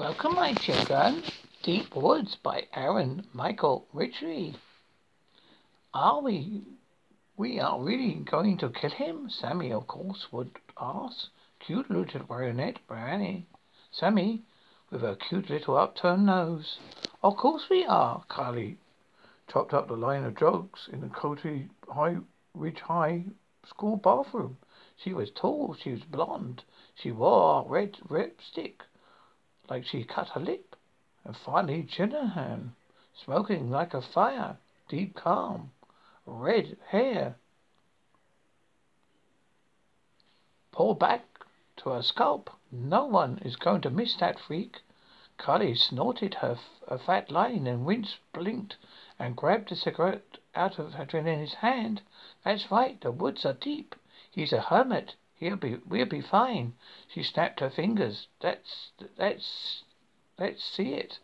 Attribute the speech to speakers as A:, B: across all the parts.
A: Welcome, my children. Deep Woods by Aaron Michael Ritchie. Are we, we are really going to kill him? Sammy, of course, would ask. Cute little baronet Branny. Sammy, with her cute little upturned nose. Of course we are, Carly. Chopped up the line of drugs in the Coty High Ridge High school bathroom. She was tall, she was blonde, she wore red lipstick like she cut her lip. And finally Jinahan, smoking like a fire, deep calm, red hair. Pulled back to her scalp. No one is going to miss that freak. Carly snorted her a fat line and Wince blinked and grabbed the cigarette out of Adrenaline's hand. That's right, the woods are deep. He's a hermit. He'll be, we'll be fine. She snapped her fingers. That's, that's, let's see it.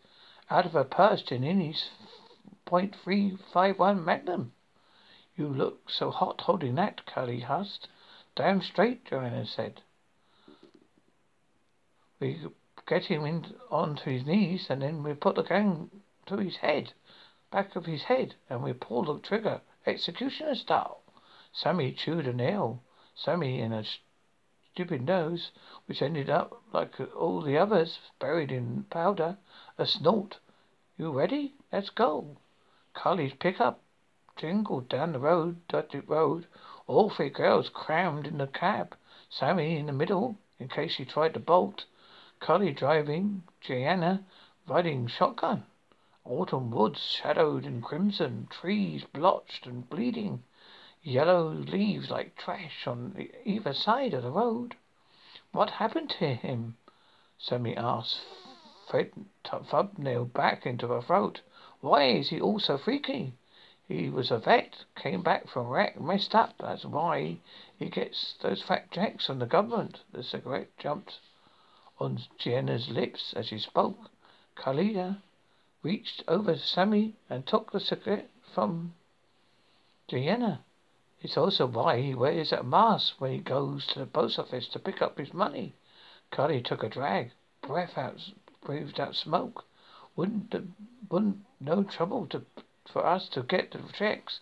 A: Out of her purse, Janini's .351 Magnum. You look so hot holding that, Carly husked. Damn straight, Joanna said. We get him in onto his knees, and then we put the gun to his head, back of his head, and we pull the trigger, executioner style. Sammy chewed a nail. Sammy in a stupid nose, which ended up like all the others, buried in powder. A snort. You ready? Let's go. Carly's pickup jingled down the road, dirty road. All three girls crammed in the cab. Sammy in the middle, in case she tried to bolt. Carly driving. Gianna riding shotgun. Autumn woods shadowed in crimson. Trees blotched and bleeding yellow leaves like trash on either side of the road. What happened to him? Sammy asked, Fred thumbnail back into her throat. Why is he all so freaky? He was a vet, came back from wreck, messed up. That's why he gets those fat checks from the government. The cigarette jumped on Gianna's lips as she spoke. Khalida reached over to Sammy and took the cigarette from Gianna. It's also why he wears that mask when he goes to the post office to pick up his money. Carly took a drag, breath out, breathed out smoke. Wouldn't wouldn't no trouble to for us to get the checks.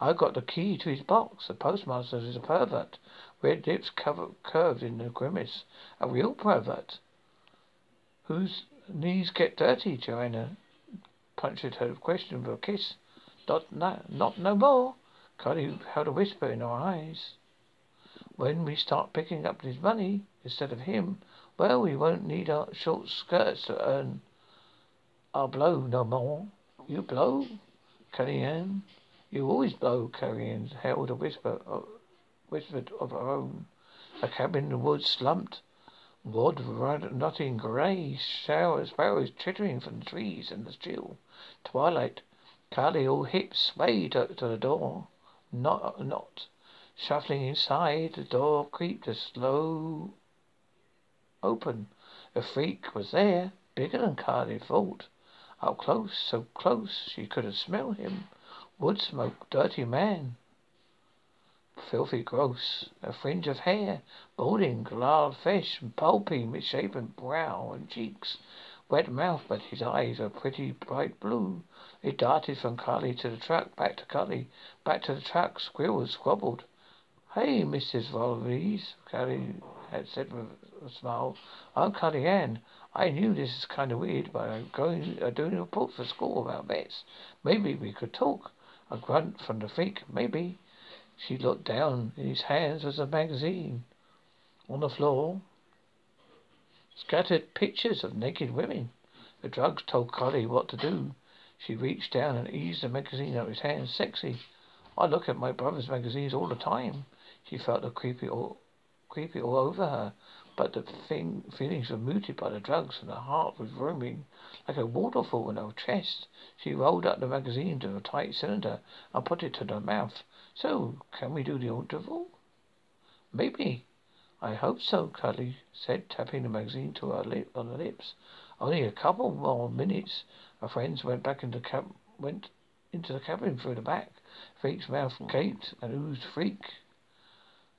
A: I got the key to his box. The postmaster is a pervert. Red lips cover, curved in a grimace. A real pervert. Whose knees get dirty? Joanna punctured her question with a kiss. Not, not, not no more. Carly held a whisper in her eyes. When we start picking up his money instead of him, well, we won't need our short skirts to earn our blow no more. You blow, Carrie You always blow, Ann held a whisper, uh, whispered of her own. A cabin in the woods slumped. Wood rotting grey, shower sparrows chittering from the trees in the still twilight. Carly, all hips, swayed to the door. Not, not. Shuffling inside, the door creaked a slow open. The freak was there, bigger than Carly thought. Up close, so close she could have smelled him. Wood smoke, dirty man. Filthy gross. A fringe of hair, balding, lard fish, pulpy, misshapen brow and cheeks. Wet mouth, but his eyes are pretty bright blue. He darted from Carly to the truck, back to Carly, back to the truck. Squirrels squabbled. Hey, Mrs. Voorhees, Carly had said with a smile. I'm Carly Ann. I knew this is kind of weird, but I'm going, uh, doing a report for school about vets. Maybe we could talk. A grunt from the freak. Maybe. She looked down. In his hands was a magazine. On the floor, Scattered pictures of naked women. The drugs told Collie what to do. She reached down and eased the magazine out of his hand. Sexy. I look at my brother's magazines all the time. She felt the creepy all, creepy all over her, but the thing, feelings were muted by the drugs, and her heart was roaming like a waterfall in her chest. She rolled up the magazine to a tight cylinder and put it to her mouth. So, can we do the interval? Maybe. I hope so, Carly said, tapping the magazine to her lip on lips. Only a couple more minutes. Her friends went back into cab went into the cabin through the back. Freak's mouth gaped and oozed freak.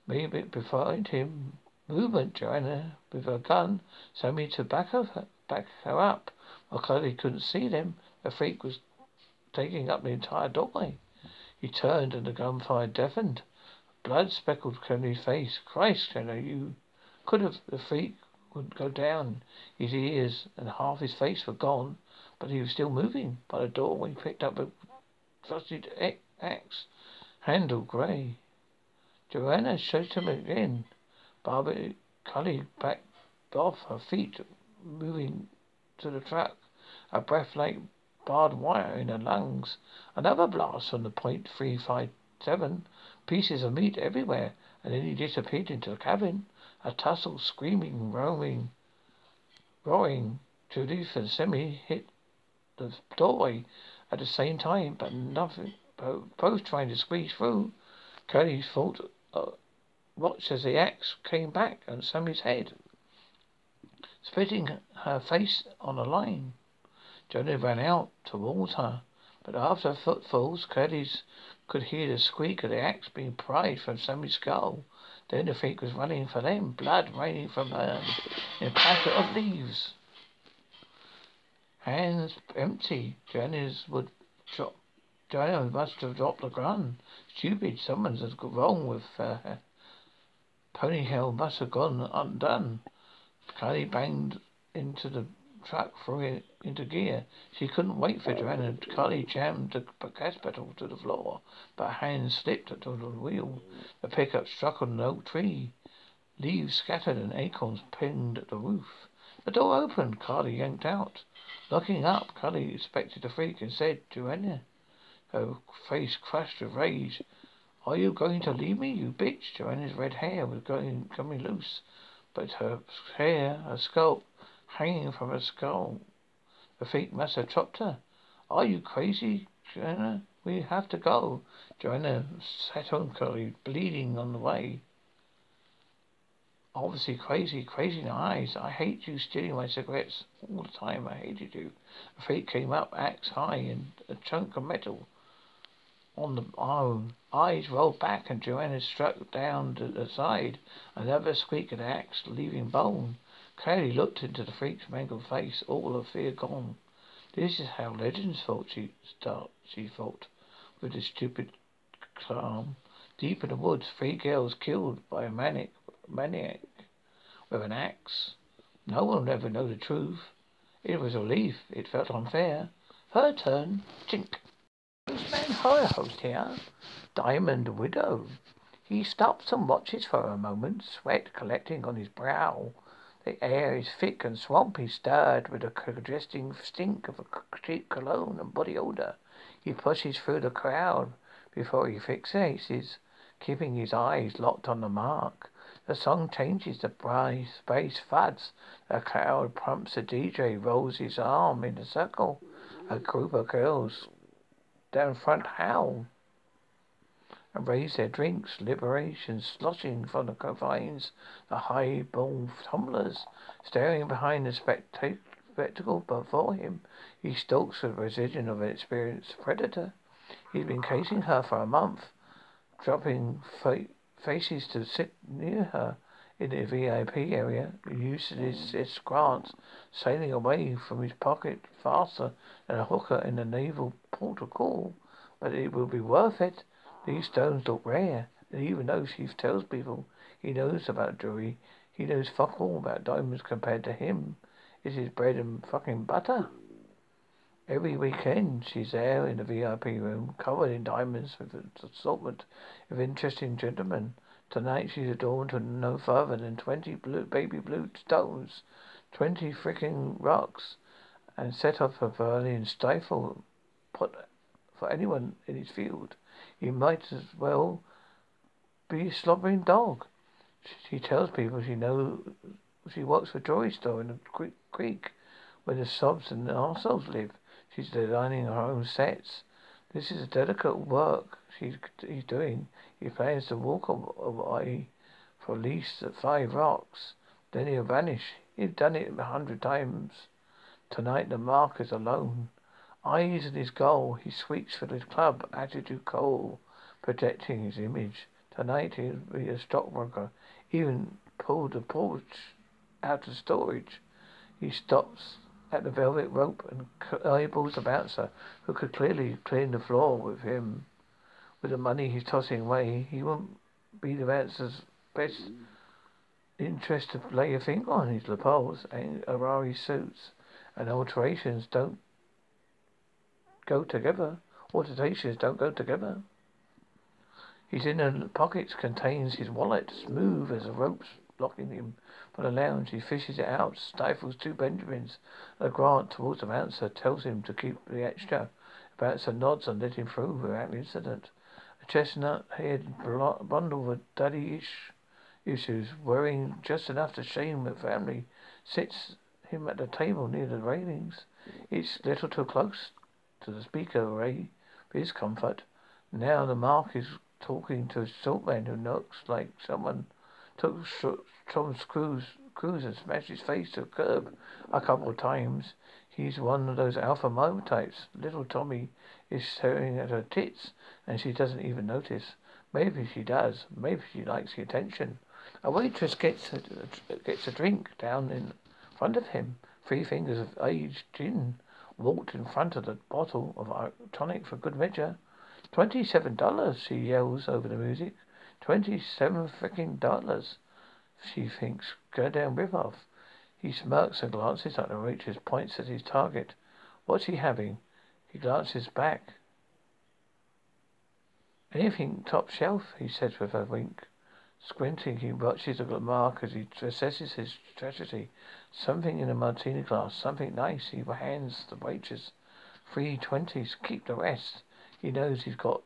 A: Me a bit behind him. Movement, Joanna, with her gun, Sammy to back her back her up. While Cody couldn't see them, the freak was taking up the entire doorway. He turned and the gunfire deafened. Blood speckled Cody's face. Christ, Jenna, you could have. The feet would go down. His ears and half his face were gone, but he was still moving. By the door, when he picked up a rusted axe, handle grey. Joanna showed him again. Barbara Cully backed off her feet, moving to the truck, a breath like barbed wire in her lungs. Another blast from the point three five seven. Pieces of meat everywhere, and then he disappeared into the cabin. A tussle, screaming, roaring, roaring. Judith and Sammy hit the doorway at the same time, but nothing. Both trying to squeeze through. Curly thought, uh, watched as the axe came back on Sammy's head, splitting her face on a line. Johnny ran out towards her, but after footfalls, Curtis could hear the squeak of the axe being pried from Sammy's skull. Then the freak was running for them, blood raining from her in a packet of leaves. Hands empty. Joanna's would drop. Joanna must have dropped the gun. Stupid, someone's wrong with her. Ponytail must have gone undone. Kylie banged into the truck, threw it into gear. She couldn't wait for Joanna. Carly jammed the gas pedal to the floor, but her hand slipped to the wheel. The pickup struck on an oak tree. Leaves scattered and acorns pinged at the roof. The door opened. Carly yanked out. Looking up, Carly inspected the freak and said, Joanna. Her face crushed with rage. Are you going to leave me, you bitch? Joanna's red hair was going coming loose, but her hair, her scalp, hanging from her skull. The freak must have chopped her. Are you crazy, Joanna? We have to go. Joanna sat on Curly, bleeding on the way. Obviously crazy, crazy in her eyes. I hate you stealing my cigarettes all the time. I hated you. The freak came up, axe high, and a chunk of metal on the arm. Eyes rolled back, and Joanna struck down to the side. Another squeak of the axe, leaving bone. Clearly looked into the freak's mangled face, all of fear gone. This is how legends thought she start, she thought, with a stupid calm. Deep in the woods, three girls killed by a manic maniac with an axe. No one will ever know the truth. It was a relief. It felt unfair. Her turn. Chink. Ghostman host here. Diamond Widow. He stops and watches for a moment, sweat collecting on his brow. The air is thick and swampy, stirred with a congesting stink of cheap cologne and body odor. He pushes through the crowd before he fixates, keeping his eyes locked on the mark. The song changes, the bass thuds. The crowd pumps the DJ, rolls his arm in a circle. A group of girls down front howl and raise their drinks, liberation sloshing from the confines, the high ball tumblers, staring behind the spectac- spectacle before him. He stalks with the precision of an experienced predator. He's been casing her for a month, dropping fa- faces to sit near her in the VIP area, using his, his grants, sailing away from his pocket faster than a hooker in a naval port of call. But it will be worth it. These stones look rare, and even though she tells people he knows about jewelry, he knows fuck all about diamonds compared to him. This his bread and fucking butter. Every weekend she's there in the VIP room, covered in diamonds with an assortment of interesting gentlemen. Tonight she's adorned with no further than twenty blue, baby blue stones, twenty freaking rocks, and set off a burly and stifle put for anyone in his field. You might as well be a slobbering dog. She tells people she knows she works for Joy Store in the creek where the sobs and the arseholes live. She's designing her own sets. This is a delicate work she's he's doing. He plans to walk away for at least five rocks. Then he'll vanish. He's done it a hundred times. Tonight the mark is alone. Eyes on his goal, he sweeps for the club, attitude cold, protecting his image. Tonight he'll be a stockbroker, even pulled the Porsche out of storage. He stops at the velvet rope and eyeballs the bouncer, who could clearly clean the floor with him. With the money he's tossing away, he won't be the bouncer's best interest to lay a finger on his lapels and Armani suits and alterations don't go together. Alterations don't go together. His inner pockets contains his wallet, smooth as a rope blocking him from the lounge. He fishes it out, stifles two Benjamins. A grant towards the bouncer tells him to keep the extra. The bouncer nods and let him through without incident. A chestnut-haired bundle with daddy-ish issues, wearing just enough to shame the family, sits him at the table near the railings. It's little too close to the speaker for his comfort. Now the mark is talking to a saltman who looks like someone took Tom Cruise, Cruise and smashed his face to the curb a couple of times. He's one of those alpha male types. Little Tommy is staring at her tits, and she doesn't even notice. Maybe she does. Maybe she likes the attention. A waitress gets a, gets a drink down in front of him. Three fingers of aged gin walked in front of the bottle of tonic for good measure. Twenty-seven dollars, she yells over the music. Twenty-seven freaking dollars, she thinks. Goddamn rip-off. He smirks and glances at the waitress, points at his target. What's he having? He glances back. Anything top shelf, he says with a wink. Squinting, he watches the mark as he assesses his tragedy. Something in a martini glass, something nice. He hands the waitress three twenties. Keep the rest. He knows he's got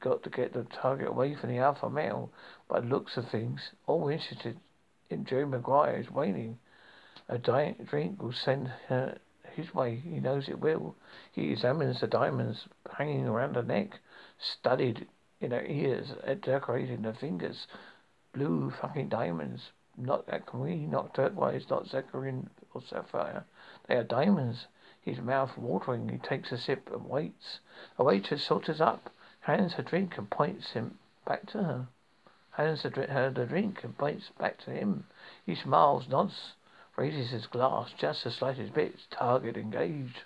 A: got to get the target away from the alpha male. By the looks of things, all interested in Jerry Maguire is waning. A di- drink will send her his way. He knows it will. He examines the diamonds hanging around her neck, studied in her ears, decorating her fingers blue fucking diamonds. Not uh, aquamarine, not turquoise, not zephyrine or sapphire. They are diamonds. His mouth watering, he takes a sip and waits. A waitress saunters up, hands her drink and points him back to her. Hands her the drink and points back to him. He smiles, nods, raises his glass just the slightest bit. Target engaged.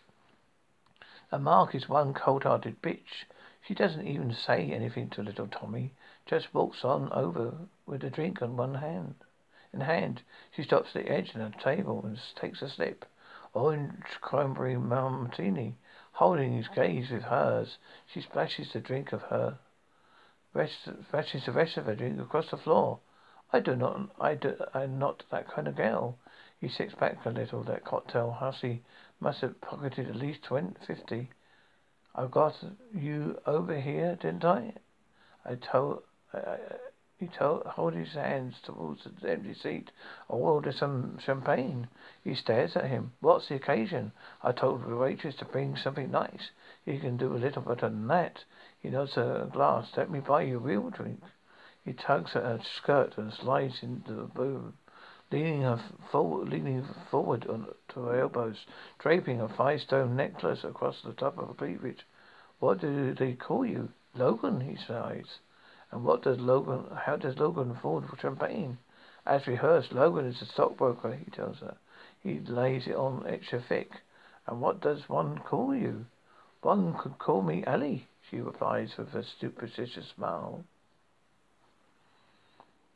A: The mark is one cold-hearted bitch. She doesn't even say anything to little Tommy. Just walks on over with a drink on one hand. In hand, she stops at the edge of the table and takes a sip. Orange cranberry martini. Holding his gaze with hers, she splashes the drink of her, splashes the rest of her drink across the floor. I do not, I do, I'm not that kind of girl. He sits back a little. That cocktail hussy must have pocketed at least twenty, fifty. I got you over here, didn't I? I told, I, he told, hold his hands towards the empty seat. I'll order some champagne. He stares at him. What's the occasion? I told the waitress to bring something nice. He can do a little better than that. He nods a glass. Let me buy you a real drink. He tugs at her skirt and slides into the room, leaning her forward, leaning forward on, to her elbows, draping a five-stone necklace across the top of her cleavage. What do they call you? Logan, he sighs. And what does Logan, how does Logan afford for champagne? As rehearsed, Logan is a stockbroker, he tells her. He lays it on extra thick. And what does one call you? One could call me Ellie, she replies with a superstitious smile.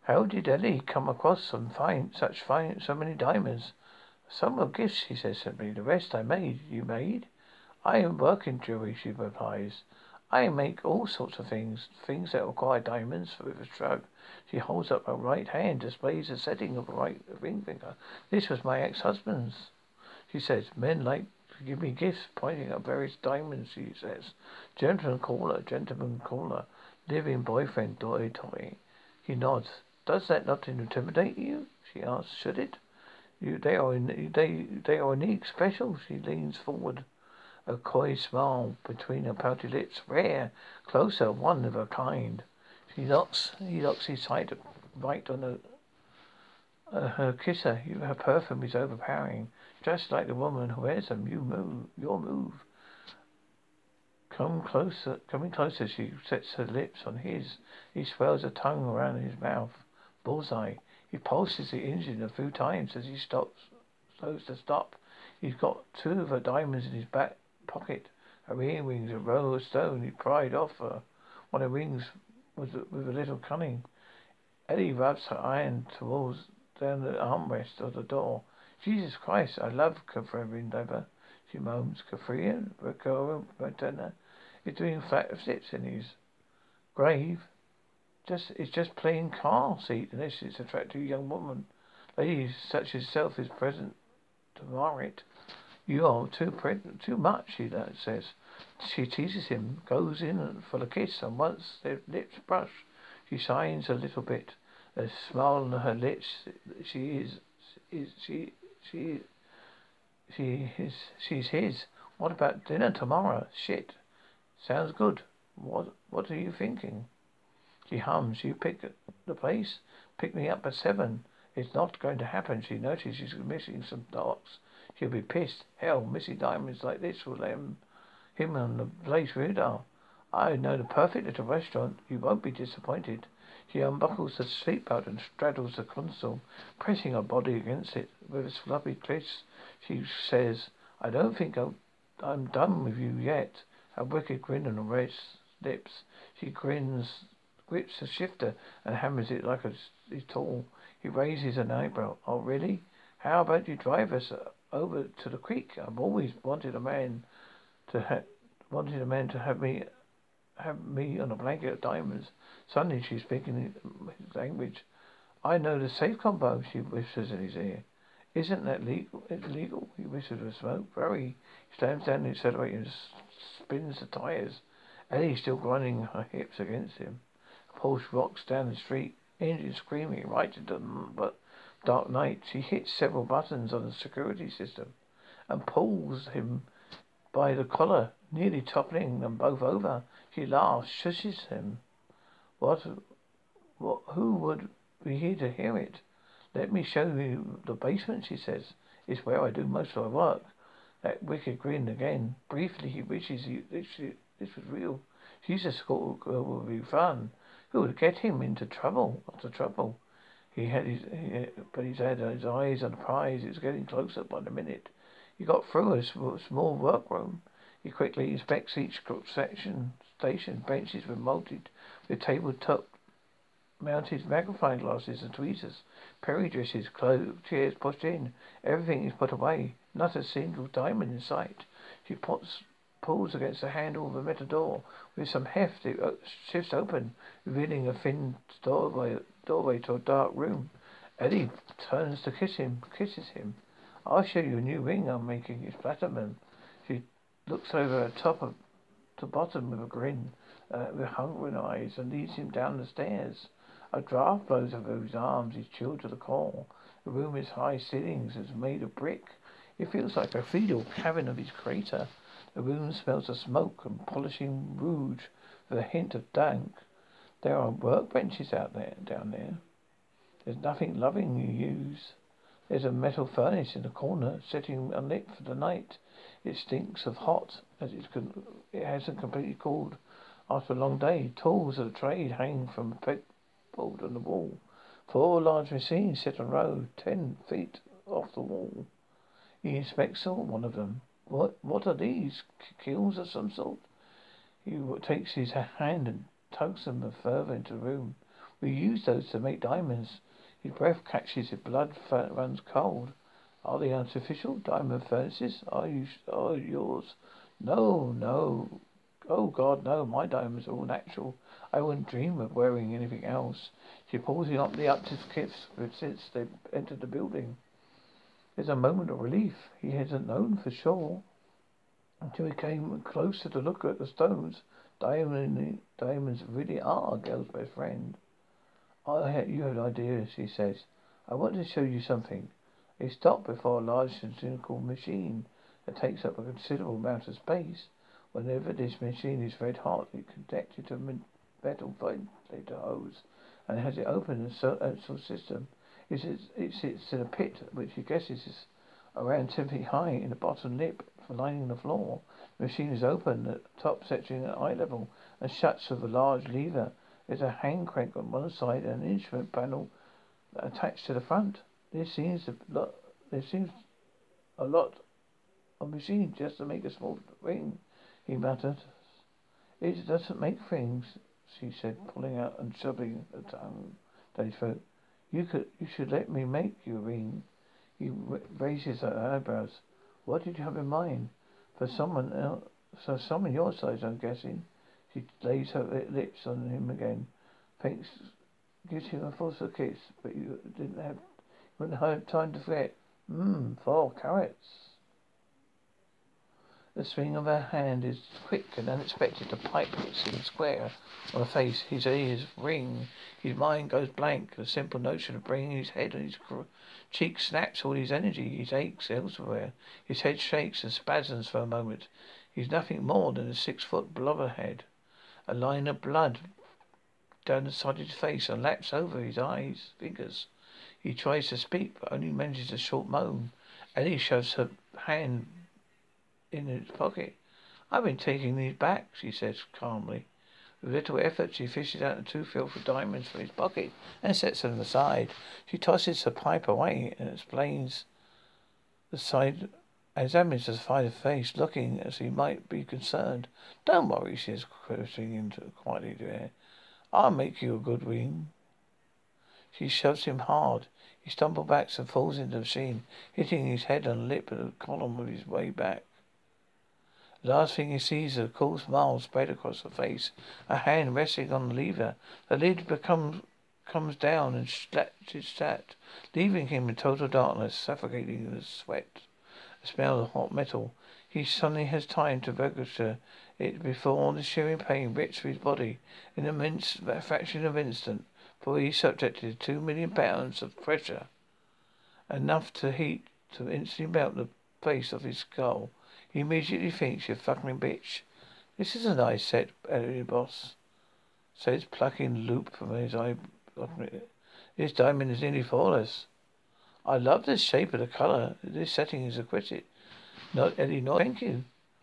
A: How did Ellie come across some fine, such fine, so many diamonds? Some were gifts, he says simply. The rest I made. You made? I am working jewelry, she replies. I make all sorts of things, things that require diamonds. With a shrug, she holds up her right hand, displays the setting of her right ring finger. This was my ex-husband's. She says, men like to give me gifts, pointing at various diamonds, she says. Gentleman caller, gentleman caller, living boyfriend, toy toy. He nods. Does that not intimidate you? She asks. Should it? You, they are, they, they are unique, special. She leans forward a coy smile between her pouty lips. Rare, closer, one of a kind. She locks, he locks his sight right on her, uh, her kisser. Her perfume is overpowering, just like the woman who wears them. You move, your move. Come closer, coming closer, she sets her lips on his. He swirls her tongue around his mouth. Bullseye. He pulses the engine a few times as he stops, slows to stop. He's got two of her diamonds in his back pocket. Her earrings, a row of stone. He pried off her. One of the rings was with a little cunning. Eddie rubs her iron towards down the armrest of the door. Jesus Christ, I love Corinthian Diver. She moans. Corinthian, Ricardo Montalban is doing flat flips in his grave. Just it's just plain car seat unless it's attractive young woman. Ladies such as self is present to mar it. You are too pre- too much, she says. She teases him, goes in for the kiss, and once their lips brush, she sighs a little bit. A smile on her lips. She is, is she, she, she is, she's his. What about dinner tomorrow? Shit. Sounds good. What, what are you thinking? She hums. You pick the place? Pick me up at seven. It's not going to happen. She notices she's missing some dots. She'll be pissed. Hell, missing diamonds like this will let him, him on the place radar. I know the perfect little restaurant. You won't be disappointed. She unbuckles the seatbelt and straddles the console, pressing her body against it. With a sloppy twist, she says, I don't think i am done with you yet. A wicked grin on her red lips. She grins grips the shifter and hammers it like a tool. He raises an eyebrow. Oh, really? How about you drive us uh, over to the creek? I've always wanted a man to ha- wanted a man to have me have me on a blanket of diamonds. Suddenly she's speaking his language. I know the safe combo, she whispers in his ear. Isn't that legal? It's legal, he whispers with smoke. Very. He slams down the accelerator and spins the tires. Eddie's still grinding her hips against him. Porsche rocks down the street, engine screaming right into the dark night. She hits several buttons on the security system and pulls him by the collar, nearly toppling them both over. She laughs, shushes him. What, what, who would be here to hear it? Let me show you the basement, she says. It's where I do most of my work. That wicked grin again. Briefly, he wishes he, this, this was real. She's a schoolgirl would be fun. Who would get him into trouble after trouble? He had his, he, uh, but he's had his eyes on the prize. It's getting closer by the minute. He got through a small workroom. He quickly inspects each section, station. Benches were mounted with tabletop mounted magnifying glasses and tweezers. Perry dresses, clothes, chairs pushed in. Everything is put away. Not a single diamond in sight. She puts pulls against the handle of a metal door. With some heft, it uh, shifts open, revealing a thin doorway, doorway to a dark room. Eddie turns to kiss him, kisses him. I'll show you a new ring I'm making. It's platinum. She looks over at top of to bottom with a grin, uh, with hungry eyes, and leads him down the stairs. A draft blows over his arms. He's chilled to the core. The room is high ceilings. It's made of brick. It feels like a feudal cavern of his crater. The room smells of smoke and polishing rouge with a hint of dank. There are workbenches out there, down there. There's nothing loving you use. There's a metal furnace in the corner, sitting unlit for the night. It stinks of hot, as it's con- it hasn't completely cooled after a long day. Tools of the trade hang from a pegboard on the wall. Four large machines sit on a row, ten feet off the wall. He inspects one of them. What what are these? Kilns of some sort? He takes his hand and tugs them further into the room. We use those to make diamonds. His breath catches, his blood runs cold. Are they artificial diamond furnaces? Are you are yours? No, no. Oh God, no! My diamonds are all natural. I wouldn't dream of wearing anything else. She him up the up to cliffs since they entered the building. There's a moment of relief. He hasn't known for sure until he came closer to look at the stones. Diamond, diamonds really are a girl's best friend. I had, you have an idea, she says. I want to show you something. He stop before a large cylindrical machine that takes up a considerable amount of space. Whenever this machine is red hot, it connected to a metal ventilator hose and has it open in a uh, system it sits, it sits in a pit which he guesses is around ten feet high in the bottom lip for lining the floor. The machine is open at the top section at eye level and shuts with a large lever. There's a hand crank on one side and an instrument panel attached to the front. There seems to there seems a lot of machine just to make a small ring, he muttered. It doesn't make things, she said, pulling out and shoving her tongue down his throat. You could, you should let me make you a ring. He raises her eyebrows. What did you have in mind? For someone else, for someone your size, I'm guessing. She lays her lips on him again. Thanks, gives him a forceful kiss, but you didn't have, you wouldn't have time to forget. Mmm, four carats. The swing of her hand is quick and unexpected. The pipe hits him square on the face. His ears ring. His mind goes blank. The simple notion of bringing his head and his cheek snaps all his energy. His aches elsewhere. His head shakes and spasms for a moment. He's nothing more than a six-foot blubber head. A line of blood down the side of his face and laps over his eyes, fingers. He tries to speak, but only manages a short moan. Ellie shoves her hand in his pocket. I've been taking these back, she says calmly. With little effort, she fishes out the two filthy diamonds from his pocket and sets them aside. She tosses her pipe away and explains the side, examines the side of face, looking as he might be concerned. Don't worry, she says, whispering quietly to her. I'll make you a good ring. She shoves him hard. He stumbles back and falls into the machine, hitting his head the lip of the column of his way back. Last thing he sees is a cool smile spread across her face, a hand resting on the lever. The lid becomes comes down and slatches sat, leaving him in total darkness, suffocating in the sweat, the smell of hot metal. He suddenly has time to register it before the shearing pain rips through his body in a mince, a fraction of an instant, for he is subjected to two million pounds of pressure, enough to heat to instantly melt the face of his skull. He immediately thinks you fucking bitch. This is a nice set, Elliot boss. Says plucking loop from his eye. This diamond is nearly flawless. I love the shape of the colour. This setting is exquisite. Not Eddie, not thank you.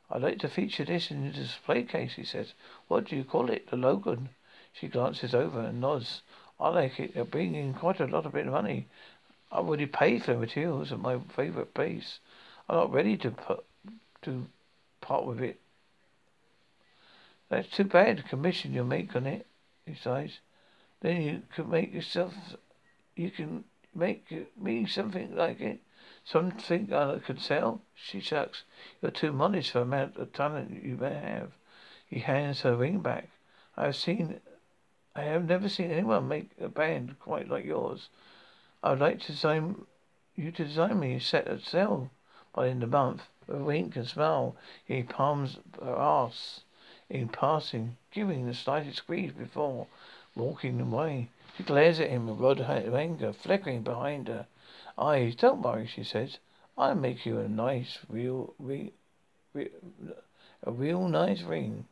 A: I'd like to feature this in the display case, he says. What do you call it? The Logan. She glances over and nods. I like it. They're bringing in quite a lot of bit of money. I already paid for the materials at my favourite place. I'm not ready to put to part with it. That's too bad, commission you'll make on it, he sighs. Then you could make yourself, you can make me something like it. Something I could sell? She shucks. You're too modest for the amount of talent you may have. He hands her ring back. I have seen, I have never seen anyone make a band quite like yours. I would like to design, you to design me a set of sell by the end of the month. A wink and smile. He palms her ass in passing, giving the slightest squeeze before walking away. She glares at him with rod of anger flickering behind her eyes. Don't worry, she says. I'll make you a nice, real, re, re, a real nice ring.